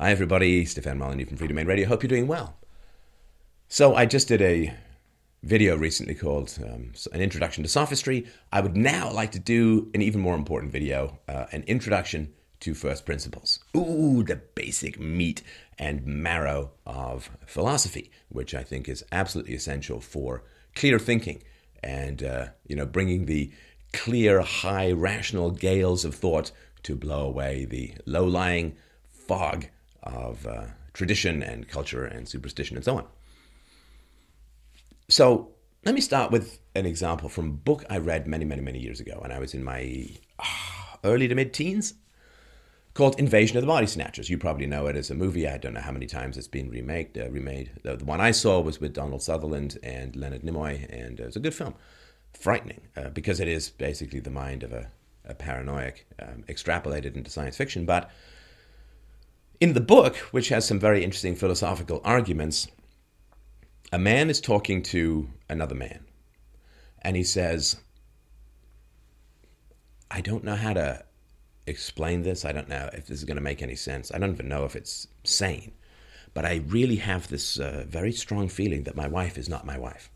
Hi, everybody. Stefan Molyneux from Freedomain Radio. Hope you're doing well. So, I just did a video recently called um, An Introduction to Sophistry. I would now like to do an even more important video, uh, an introduction to first principles. Ooh, the basic meat and marrow of philosophy, which I think is absolutely essential for clear thinking and, uh, you know, bringing the clear, high, rational gales of thought to blow away the low lying fog of uh, tradition and culture and superstition and so on. So let me start with an example from a book I read many, many, many years ago when I was in my uh, early to mid teens called Invasion of the Body Snatchers. You probably know it as a movie. I don't know how many times it's been remade. Uh, remade. The, the, one I saw was with Donald Sutherland and Leonard Nimoy, and uh, it's a good film. Frightening uh, because it is basically the mind of a, a paranoiac um, extrapolated into science fiction, but in the book, which has some very interesting philosophical arguments, a man is talking to another man, and he says, I don't know how to explain this. I don't know if this is going to make any sense. I don't even know if it's sane. But I really have this uh, very strong feeling that my wife is not my wife.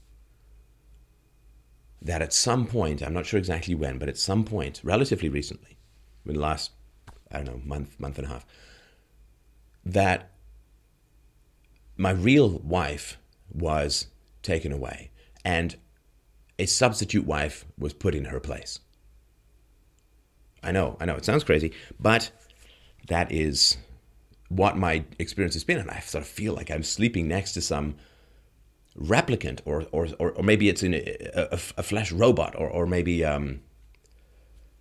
That at some point, I'm not sure exactly when, but at some point, relatively recently, in the last, I don't know, month, month and a half, that my real wife was taken away and a substitute wife was put in her place. I know, I know, it sounds crazy, but that is what my experience has been. And I sort of feel like I'm sleeping next to some replicant, or, or, or, or maybe it's in a, a, a flesh robot, or, or maybe um,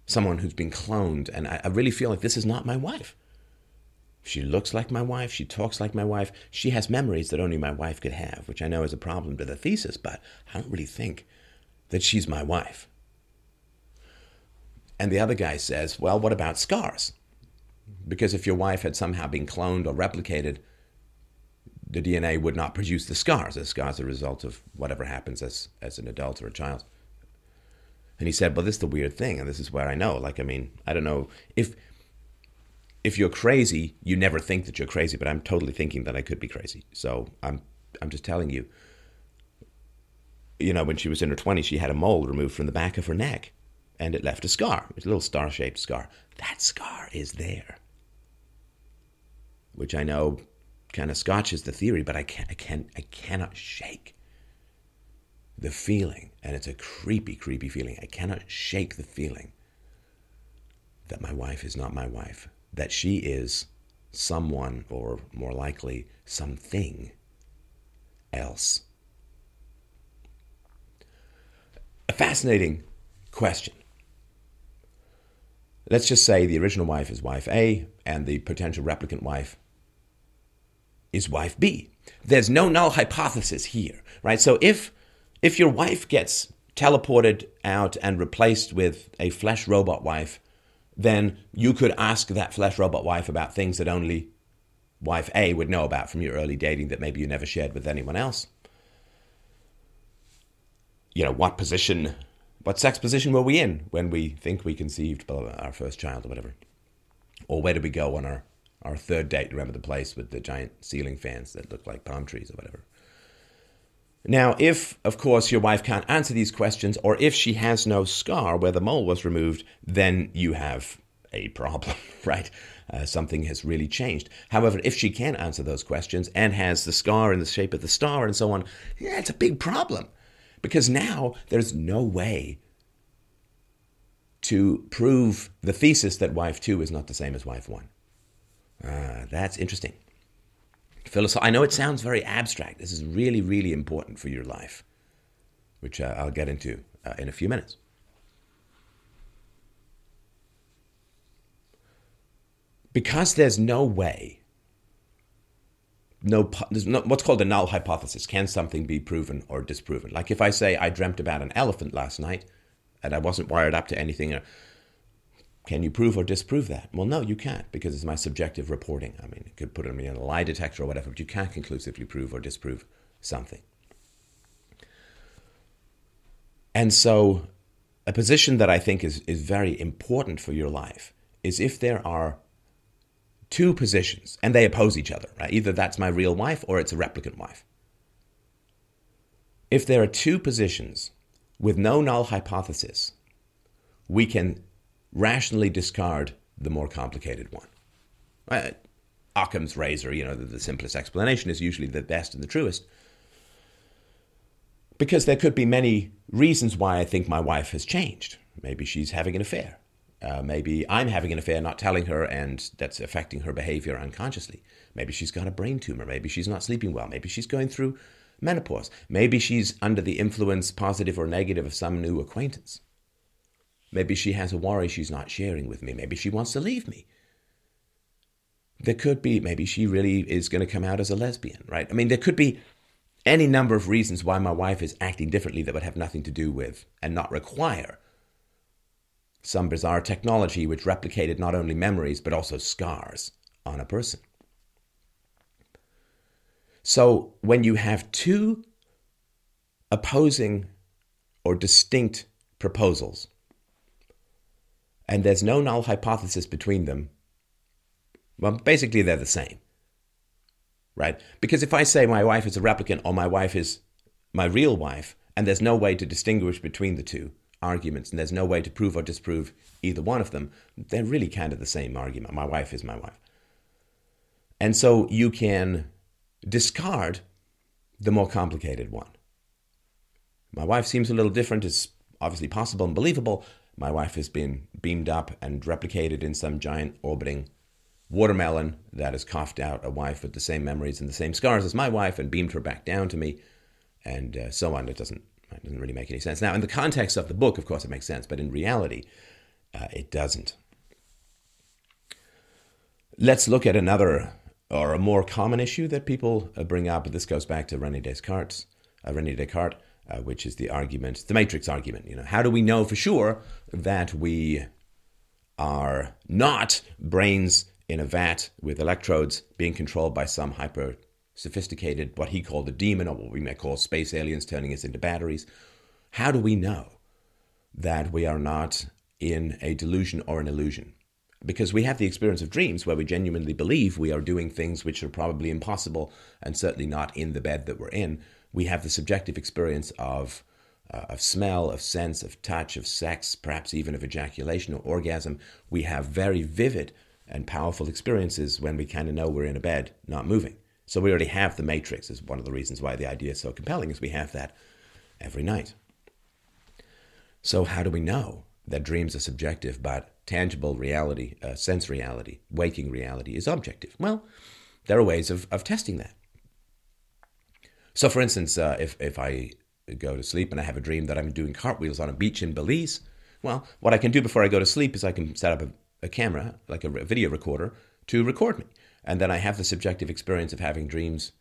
someone who's been cloned. And I, I really feel like this is not my wife. She looks like my wife. She talks like my wife. She has memories that only my wife could have, which I know is a problem to the thesis, but I don't really think that she's my wife. And the other guy says, Well, what about scars? Because if your wife had somehow been cloned or replicated, the DNA would not produce the scars. The scars are a result of whatever happens as, as an adult or a child. And he said, Well, this is the weird thing, and this is where I know. Like, I mean, I don't know if if you're crazy, you never think that you're crazy, but I'm totally thinking that I could be crazy. So I'm I'm just telling you. You know, when she was in her 20s, she had a mole removed from the back of her neck and it left a scar. It's a little star shaped scar. That scar is there. Which I know kind of scotches the theory, but I can't, I can I cannot shake the feeling, and it's a creepy, creepy feeling. I cannot shake the feeling that my wife is not my wife that she is someone, or more likely, something else. A fascinating question. Let's just say the original wife is wife A and the potential replicant wife is wife B. There's no null hypothesis here, right? So if if your wife gets teleported out and replaced with a flesh robot wife, then you could ask that flesh robot wife about things that only wife A would know about from your early dating that maybe you never shared with anyone else. You know, what position, what sex position were we in when we think we conceived our first child or whatever? Or where did we go on our, our third date? Remember the place with the giant ceiling fans that looked like palm trees or whatever? Now, if, of course, your wife can't answer these questions, or if she has no scar where the mole was removed, then you have a problem, right? Uh, something has really changed. However, if she can answer those questions and has the scar in the shape of the star and so on, yeah, it's a big problem. Because now there's no way to prove the thesis that wife two is not the same as wife one. Uh, that's interesting. Philosoph- I know it sounds very abstract. This is really, really important for your life, which uh, I'll get into uh, in a few minutes. Because there's no way, no, there's no, what's called a null hypothesis. Can something be proven or disproven? Like if I say I dreamt about an elephant last night and I wasn't wired up to anything, uh, can you prove or disprove that? Well, no, you can't because it's my subjective reporting. I mean, it could put it in a lie detector or whatever, but you can't conclusively prove or disprove something. And so, a position that I think is, is very important for your life is if there are two positions and they oppose each other, right? Either that's my real wife or it's a replicant wife. If there are two positions with no null hypothesis, we can rationally discard the more complicated one. Right? Occam's razor, you know, the, the simplest explanation is usually the best and the truest. Because there could be many reasons why I think my wife has changed. Maybe she's having an affair. Uh, maybe I'm having an affair, not telling her, and that's affecting her behavior unconsciously. Maybe she's got a brain tumor. Maybe she's not sleeping well. Maybe she's going through menopause. Maybe she's under the influence, positive or negative, of some new acquaintance. Maybe she has a worry she's not sharing with me. Maybe she wants to leave me. There could be, maybe she really is going to come out as a lesbian, right? I mean, there could be any number of reasons why my wife is acting differently that would have nothing to do with and not require some bizarre technology which replicated not only memories but also scars on a person. So when you have two opposing or distinct proposals, and there's no null hypothesis between them, well, basically they're the same. Right? Because if I say my wife is a replicant or my wife is my real wife, and there's no way to distinguish between the two arguments, and there's no way to prove or disprove either one of them, they're really kind of the same argument. My wife is my wife. And so you can discard the more complicated one. My wife seems a little different. It's obviously possible and believable. My wife has been beamed up and replicated in some giant orbiting watermelon that has coughed out a wife with the same memories and the same scars as my wife and beamed her back down to me, and uh, so on. It doesn't, it doesn't really make any sense. Now, in the context of the book, of course, it makes sense, but in reality, uh, it doesn't. Let's look at another or a more common issue that people uh, bring up. This goes back to Rene Descartes, uh, Rene Descartes, uh, which is the argument, the matrix argument. You know, how do we know for sure that we are not brains in a vat with electrodes being controlled by some hyper sophisticated, what he called a demon, or what we may call space aliens turning us into batteries? How do we know that we are not in a delusion or an illusion? because we have the experience of dreams where we genuinely believe we are doing things which are probably impossible and certainly not in the bed that we're in. We have the subjective experience of uh, of smell, of sense, of touch, of sex, perhaps even of ejaculation or orgasm. We have very vivid and powerful experiences when we kind of know we're in a bed, not moving. So we already have the matrix. Is one of the reasons why the idea is so compelling. Is we have that every night. So how do we know that dreams are subjective, but tangible reality, uh, sense reality, waking reality is objective? Well, there are ways of, of testing that. So, for instance, uh, if, if I go to sleep and I have a dream that I'm doing cartwheels on a beach in Belize, well, what I can do before I go to sleep is I can set up a, a camera, like a video recorder, to record me. And then I have the subjective experience of having dreams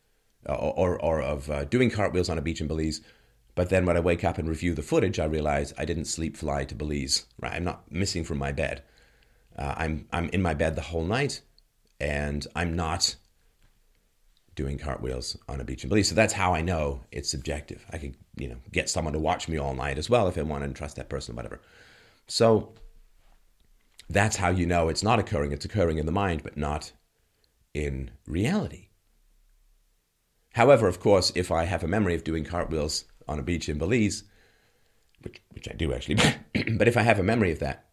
uh, or, or, of uh, doing cartwheels on a beach in Belize but then when I wake up and review the footage, I realize I didn't sleep fly to Belize. Right, I'm not missing from my bed. Uh, I'm I'm in my bed the whole night, and I'm not doing cartwheels on a beach in Belize. So that's how I know it's subjective. I could you know get someone to watch me all night as well if I want to trust that person, whatever. So that's how you know it's not occurring. It's occurring in the mind, but not in reality. However, of course, if I have a memory of doing cartwheels on a beach in Belize, which, which I do actually, but if I have a memory of that,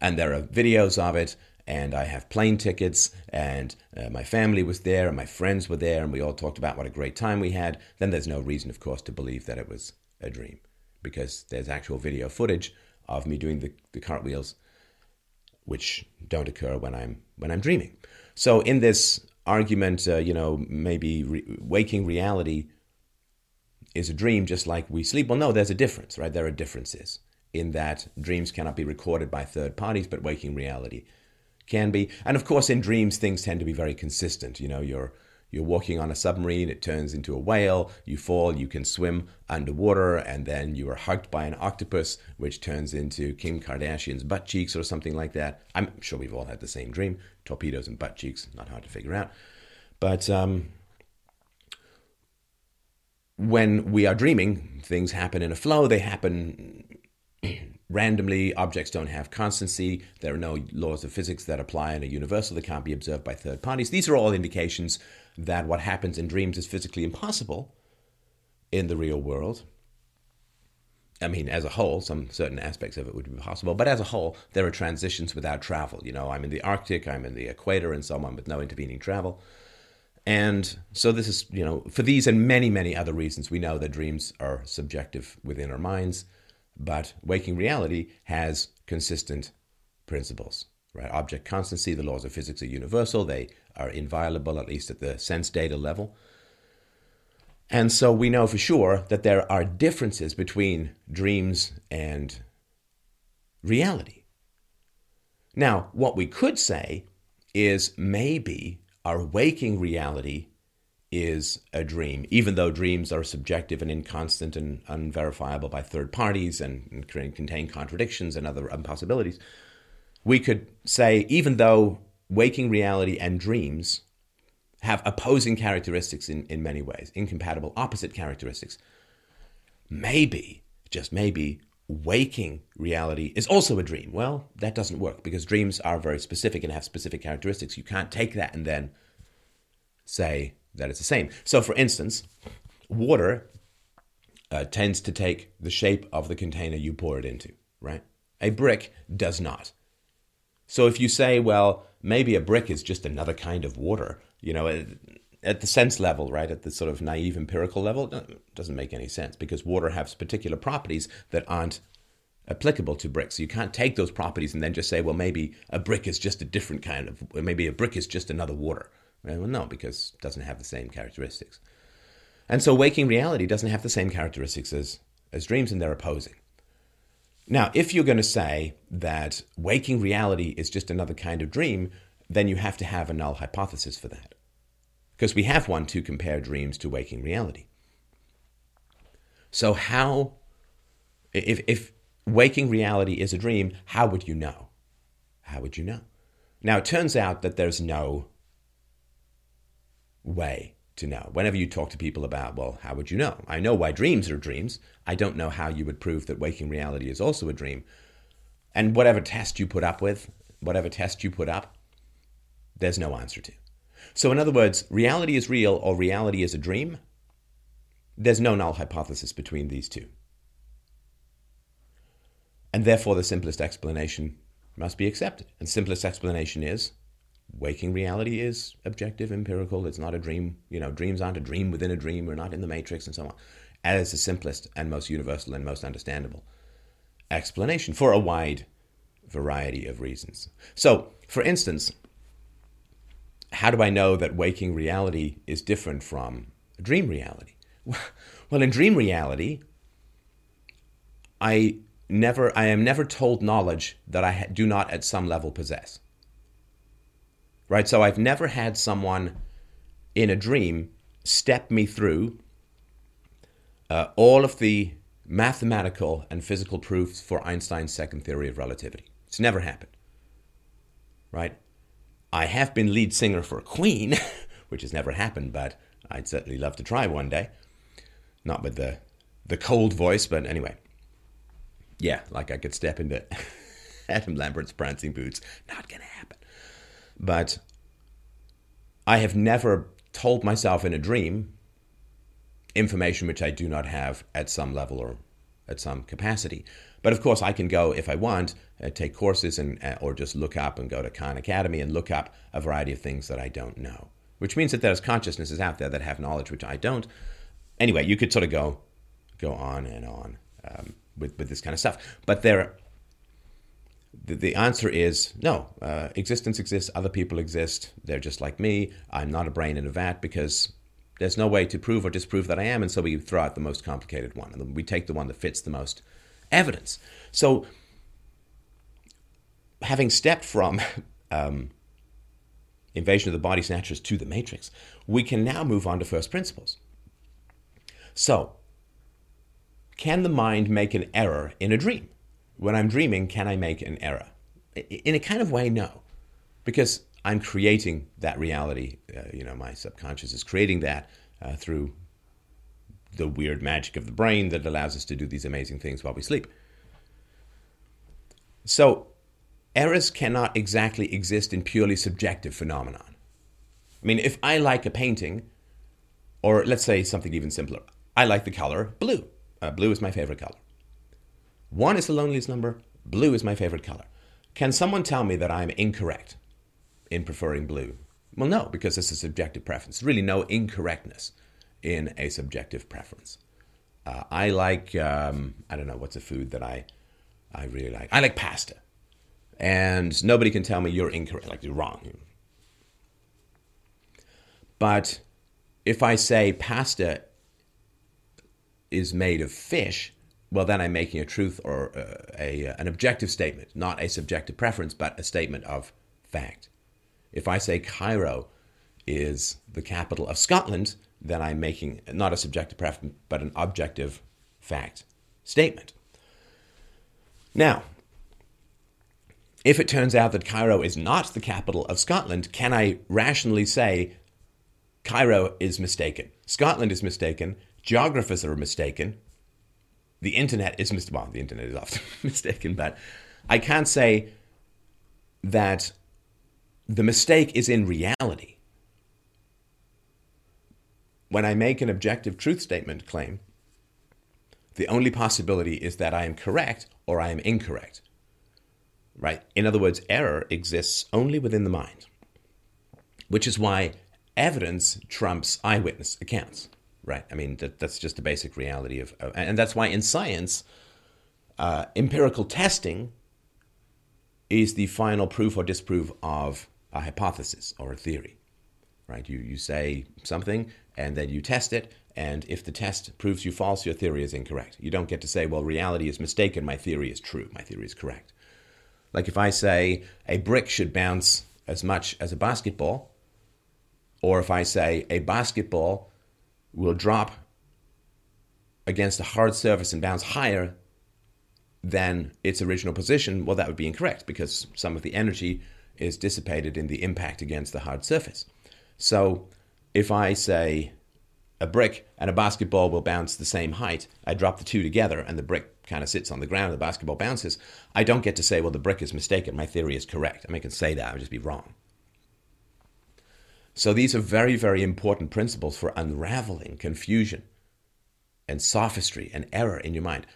and there are videos of it, and I have plane tickets, and uh, my family was there, and my friends were there, and we all talked about what a great time we had, then there's no reason, of course, to believe that it was a dream, because there's actual video footage of me doing the, the cartwheels, which don't occur when I'm when I'm dreaming. So in this argument, uh, you know, maybe re- waking reality is a dream just like we sleep? Well, no, there's a difference, right? There are differences in that dreams cannot be recorded by third parties, but waking reality can be. And of course, in dreams, things tend to be very consistent. You know, you're you're walking on a submarine, it turns into a whale, you fall, you can swim underwater, and then you are hugged by an octopus, which turns into Kim Kardashian's butt cheeks or something like that. I'm sure we've all had the same dream. Torpedoes and butt cheeks, not hard to figure out. But um, when we are dreaming, things happen in a flow. They happen randomly, objects don't have constancy, there are no laws of physics that apply in a universal that can't be observed by third parties. These are all indications that what happens in dreams is physically impossible in the real world. I mean, as a whole, some certain aspects of it would be possible, but as a whole, there are transitions without travel. You know, I'm in the Arctic, I'm in the equator, and so on, with no intervening travel. And so, this is, you know, for these and many, many other reasons, we know that dreams are subjective within our minds, but waking reality has consistent principles, right? Object constancy, the laws of physics are universal, they are inviolable, at least at the sense data level. And so we know for sure that there are differences between dreams and reality. Now, what we could say is maybe our waking reality is a dream, even though dreams are subjective and inconstant and unverifiable by third parties and, contain contradictions and other impossibilities. We could say, even though waking reality and dreams have opposing characteristics in, in many ways, incompatible, opposite characteristics. Maybe, just maybe, waking reality is also a dream. Well, that doesn't work because dreams are very specific and have specific characteristics. You can't take that and then say that it's the same. So, for instance, water uh, tends to take the shape of the container you pour it into, right? A brick does not. So, if you say, well, maybe a brick is just another kind of water, you know, at the sense level, right, at the sort of naive empirical level, it doesn't make any sense because water has particular properties that aren't applicable to bricks. You can't take those properties and then just say, well, maybe a brick is just a different kind of, maybe a brick is just another water. Well, no, because it doesn't have the same characteristics. And so waking reality doesn't have the same characteristics as, as dreams, and they're opposing. Now, if you're going to say that waking reality is just another kind of dream, then you have to have a null hypothesis for that. Because we have one to compare dreams to waking reality. So, how, if, if waking reality is a dream, how would you know? How would you know? Now, it turns out that there's no way to know. Whenever you talk to people about, well, how would you know? I know why dreams are dreams. I don't know how you would prove that waking reality is also a dream. And whatever test you put up with, whatever test you put up, there's no answer to. So, in other words, reality is real or reality is a dream. There's no null hypothesis between these two. And therefore, the simplest explanation must be accepted. And simplest explanation is waking reality is objective, empirical. It's not a dream. You know, dreams aren't a dream within a dream. We're not in the matrix and so on. As the simplest and most universal and most understandable explanation for a wide variety of reasons. So, for instance, how do I know that waking reality is different from dream reality? Well, in dream reality, I never I am never told knowledge that I do not at some level possess. Right? So I've never had someone in a dream step me through uh, all of the mathematical and physical proofs for Einstein's second theory of relativity. It's never happened. Right? I have been lead singer for Queen, which has never happened, but I'd certainly love to try one day. Not with the the cold voice, but anyway. Yeah, like I could step into Adam Lambert's prancing boots. Not gonna happen. But I have never told myself in a dream information which I do not have at some level or at some capacity. But of course, I can go if I want, uh, take courses and uh, or just look up and go to Khan Academy and look up a variety of things that I don't know. Which means that there's consciousnesses out there that have knowledge which I don't. Anyway, you could sort of go go on and on um, with with this kind of stuff. But there, the, the answer is no. Uh, existence exists. Other people exist. They're just like me. I'm not a brain in a vat because there's no way to prove or disprove that I am, and so we throw out the most complicated one, and we take the one that fits the most evidence. So, having stepped from um, invasion of the body snatchers to the matrix, we can now move on to first principles. So, can the mind make an error in a dream? When I'm dreaming, can I make an error? In a kind of way, no. Because I'm creating that reality. Uh, you know, my subconscious is creating that uh, through the weird magic of the brain that allows us to do these amazing things while we sleep. So errors cannot exactly exist in purely subjective phenomenon. I mean, if I like a painting, or let's say something even simpler, I like the color blue. Uh, blue is my favorite color. One is the loneliest number, blue is my favorite color. Can someone tell me that I'm incorrect in preferring blue? Well, no, because it's a subjective preference. There's really no incorrectness in a subjective preference. Uh, I like, um, I don't know, what's a food that I, I really like? I like pasta. And nobody can tell me you're incorrect, like you're wrong. But if I say pasta is made of fish, well, then I'm making a truth or uh, a, an objective statement, not a subjective preference, but a statement of fact. If I say Cairo is the capital of Scotland, then I'm making not a subjective preference, but an objective fact statement. Now, if it turns out that Cairo is not the capital of Scotland, can I rationally say Cairo is mistaken? Scotland is mistaken, geographers are mistaken, the internet is mis- well, the internet is often mistaken, but I can't say that the mistake is in reality. When I make an objective truth statement claim, the only possibility is that I am correct or I am incorrect. Right? In other words, error exists only within the mind, which is why evidence trumps eyewitness accounts right? I mean, that, that's just the basic reality of, of and that's why in science, uh, empirical testing is the final proof or disproof of a hypothesis or a theory, right? You, you say something and then you test it, and if the test proves you false, your theory is incorrect. You don't get to say, well, reality is mistaken, my theory is true, my theory is correct. Like if I say a brick should bounce as much as a basketball, or if I say a basketball will drop against a hard surface and bounce higher than its original position, well, that would be incorrect because some of the energy is dissipated in the impact against the hard surface. So if I say a brick and a basketball will bounce the same height, I drop the two together and the brick kind of sits on the ground, the basketball bounces, I don't get to say, well, the brick is mistaken, my theory is correct. I mean, I can say that, I would just be wrong. So these are very, very important principles for unraveling confusion and sophistry and error in your mind.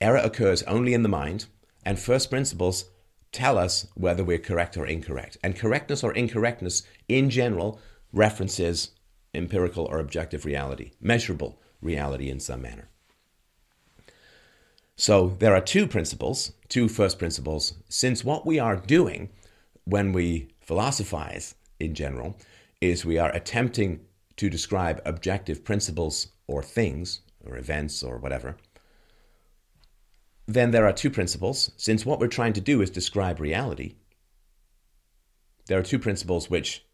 Error occurs only in the mind, and first principles tell us whether we're correct or incorrect. And correctness or incorrectness in general references empirical or objective reality, measurable reality in some manner. So there are two principles, two first principles, since what we are doing when we philosophize in general is we are attempting to describe objective principles or things or events or whatever, then there are two principles. Since what we're trying to do is describe reality, there are two principles which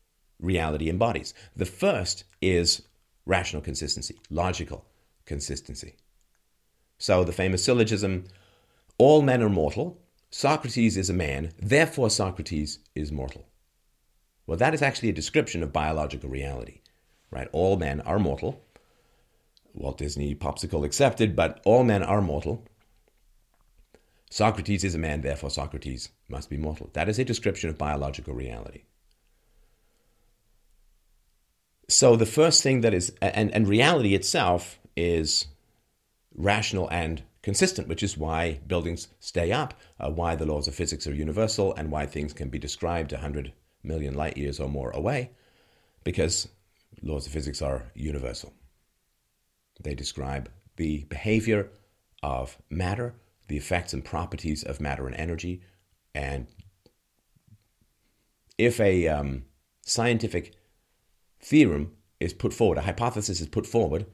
reality embodies. The first is rational consistency, logical consistency. So the famous syllogism all men are mortal, Socrates is a man, therefore Socrates is mortal. Well, that is actually a description of biological reality, right? All men are mortal. Walt Disney popsicle accepted, but all men are mortal. Socrates is a man, therefore Socrates must be mortal. That is a description of biological reality. So the first thing that is, and, and reality itself is rational and consistent, which is why buildings stay up, uh, why the laws of physics are universal, and why things can be described 100 million light years or more away because laws of physics are universal. They describe the behavior of matter, the effects and properties of matter and energy, and if a um, scientific theorem is put forward, a hypothesis is put forward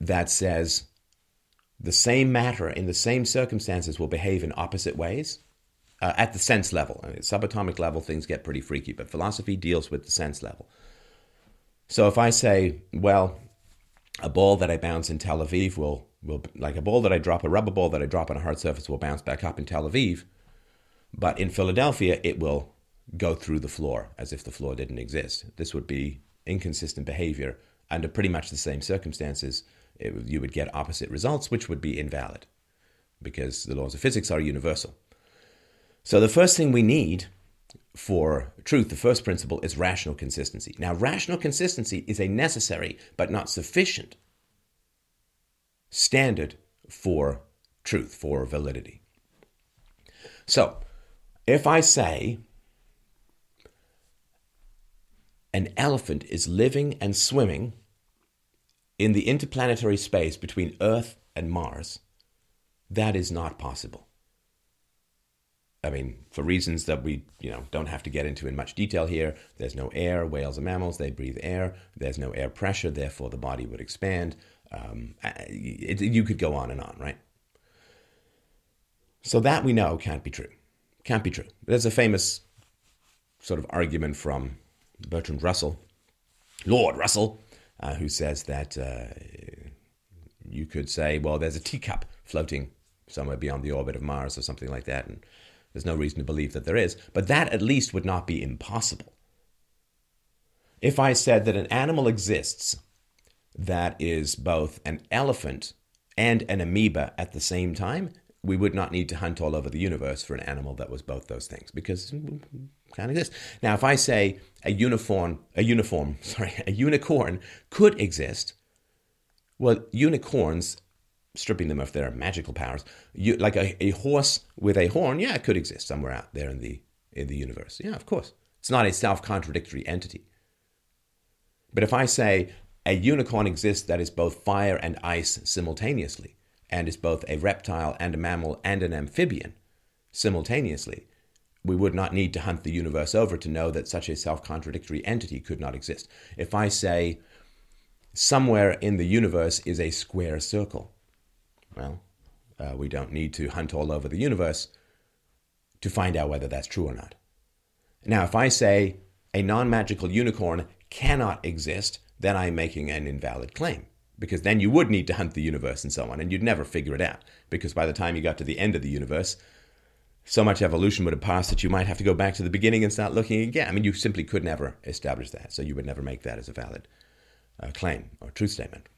that says the same matter in the same circumstances will behave in opposite ways, uh, at the sense level. I mean, subatomic level, things get pretty freaky, but philosophy deals with the sense level. So if I say, well, a ball that I bounce in Tel Aviv will, will like a ball that I drop, a rubber ball that I drop on a hard surface will bounce back up in Tel Aviv, but in Philadelphia it will go through the floor as if the floor didn't exist. This would be inconsistent behavior under pretty much the same circumstances. It, you would get opposite results, which would be invalid. because the laws of physics are universal. So the first thing we need for truth, the first principle is rational consistency. Now, rational consistency is a necessary but not sufficient standard for truth, for validity. So, if I say an elephant is living and swimming in the interplanetary space between Earth and Mars, that is not possible. I mean, for reasons that we, you know, don't have to get into in much detail here, there's no air. Whales are mammals; they breathe air. There's no air pressure, therefore the body would expand. Um, it, you could go on and on, right? So that we know can't be true. Can't be true. There's a famous sort of argument from Bertrand Russell, Lord Russell, uh, who says that uh, you could say, well, there's a teacup floating somewhere beyond the orbit of Mars or something like that, and there's no reason to believe that there is, but that at least would not be impossible. If I said that an animal exists that is both an elephant and an amoeba at the same time, we would not need to hunt all over the universe for an animal that was both those things because it can't exist. Now, if I say a uniform, a uniform, sorry, a unicorn could exist, well, unicorns stripping them of their magical powers. You, like a, a horse with a horn, yeah, it could exist somewhere out there in the in the universe. Yeah, of course. It's not a self-contradictory entity. But if I say a unicorn exists that is both fire and ice simultaneously, and is both a reptile and a mammal and an amphibian simultaneously, we would not need to hunt the universe over to know that such a self contradictory entity could not exist. If I say somewhere in the universe is a square circle, well, uh, we don't need to hunt all over the universe to find out whether that's true or not. Now, if I say a non magical unicorn cannot exist, then I'm making an invalid claim because then you would need to hunt the universe and so on, and you'd never figure it out because by the time you got to the end of the universe, so much evolution would have passed that you might have to go back to the beginning and start looking again. I mean, you simply could never establish that, so you would never make that as a valid uh, claim or truth statement.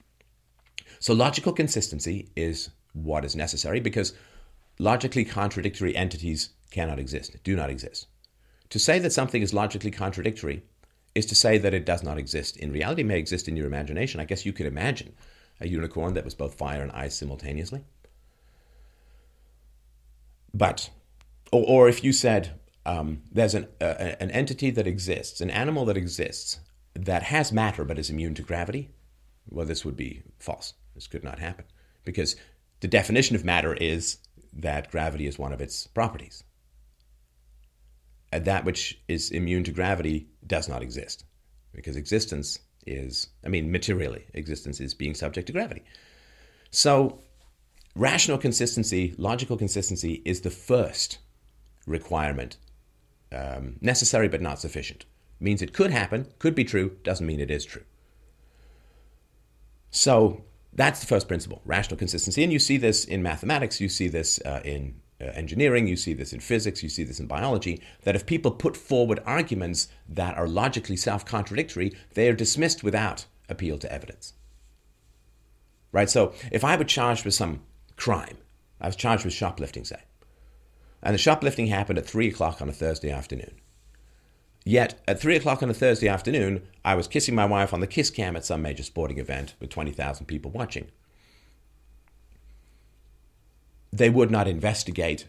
So logical consistency is what is necessary because logically contradictory entities cannot exist, do not exist. To say that something is logically contradictory is to say that it does not exist. In reality, it may exist in your imagination. I guess you could imagine a unicorn that was both fire and ice simultaneously. But, or, or if you said um, there's an, uh, an entity that exists, an animal that exists, that has matter but is immune to gravity, well, this would be false. This could not happen because the definition of matter is that gravity is one of its properties. And that which is immune to gravity does not exist because existence is, I mean, materially, existence is being subject to gravity. So, rational consistency, logical consistency is the first requirement, um, necessary but not sufficient. Means it could happen, could be true, doesn't mean it is true. So, that's the first principle, rational consistency. And you see this in mathematics, you see this uh, in uh, engineering, you see this in physics, you see this in biology, that if people put forward arguments that are logically self contradictory, they are dismissed without appeal to evidence. Right? So if I were charged with some crime, I was charged with shoplifting, say, and the shoplifting happened at 3 o'clock on a Thursday afternoon. Yet, at 3 o'clock on a Thursday afternoon, I was kissing my wife on the kiss cam at some major sporting event with 20,000 people watching. They would not investigate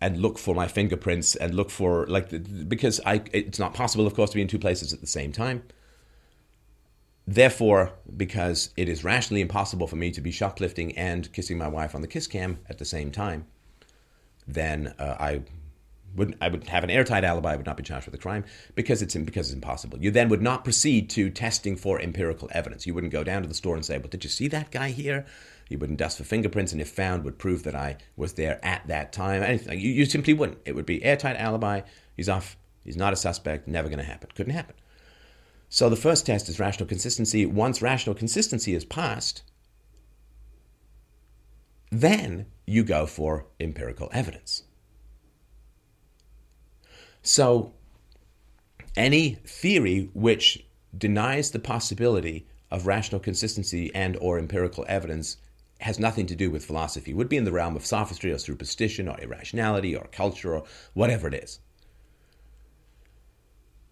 and look for my fingerprints and look for, like, because I, it's not possible, of course, to be in two places at the same time. Therefore, because it is rationally impossible for me to be shoplifting and kissing my wife on the kiss cam at the same time, then uh, I would I would have an airtight alibi. I would not be charged with a crime because it's because it's impossible. You then would not proceed to testing for empirical evidence. You wouldn't go down to the store and say, "Well, did you see that guy here?" You wouldn't dust for fingerprints, and if found, would prove that I was there at that time. Anything you, you simply wouldn't. It would be airtight alibi. He's off. He's not a suspect. Never going to happen. Couldn't happen. So the first test is rational consistency. Once rational consistency is passed, then you go for empirical evidence. So, any theory which denies the possibility of rational consistency and or empirical evidence has nothing to do with philosophy. It would be in the realm of sophistry or superstition or irrationality or culture or whatever it is.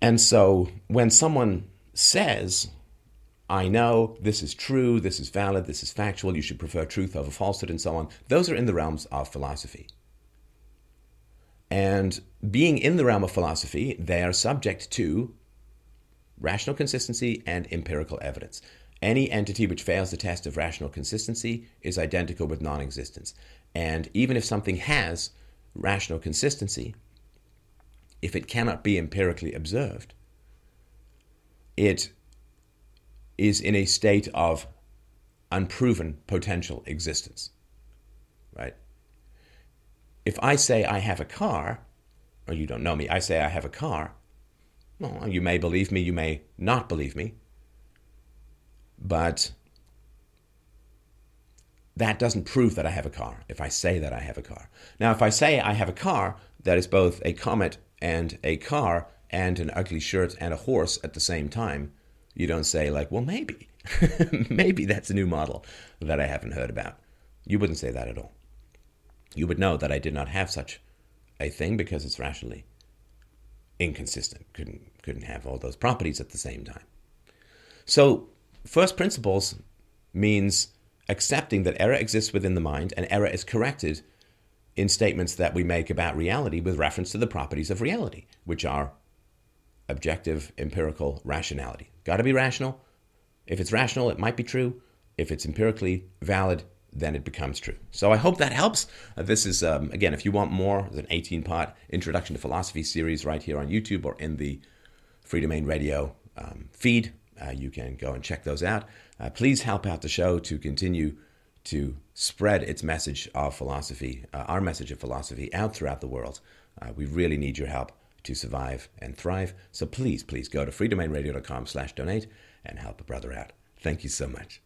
And so when someone says, I know this is true, this is valid, this is factual, you should prefer truth over falsehood, and so on, those are in the realms of philosophy. And being in the realm of philosophy, they are subject to rational consistency and empirical evidence. Any entity which fails the test of rational consistency is identical with non existence. And even if something has rational consistency, if it cannot be empirically observed, it is in a state of unproven potential existence. Right? If I say I have a car, or you don't know me, I say I have a car, well, you may believe me, you may not believe me, but that doesn't prove that I have a car if I say that I have a car. Now, if I say I have a car that is both a comet and a car and an ugly shirt and a horse at the same time, you don't say, like, well, maybe. maybe that's a new model that I haven't heard about. You wouldn't say that at all. You would know that I did not have such a thing because it's rationally inconsistent. Couldn't couldn't have all those properties at the same time. So, first principles means accepting that error exists within the mind and error is corrected in statements that we make about reality with reference to the properties of reality, which are objective, empirical rationality. Got to be rational. If it's rational, it might be true. If it's empirically valid, then it becomes true. So I hope that helps. Uh, this is, um, again, if you want more, there's an 18 part Introduction to Philosophy series right here on YouTube or in the Freedomain Radio um, feed. Uh, you can go and check those out. Uh, please help out the show to continue to spread its message of philosophy, uh, our message of philosophy, out throughout the world. Uh, we really need your help to survive and thrive. So please, please go to freedomainradio.com slash donate and help a brother out. Thank you so much.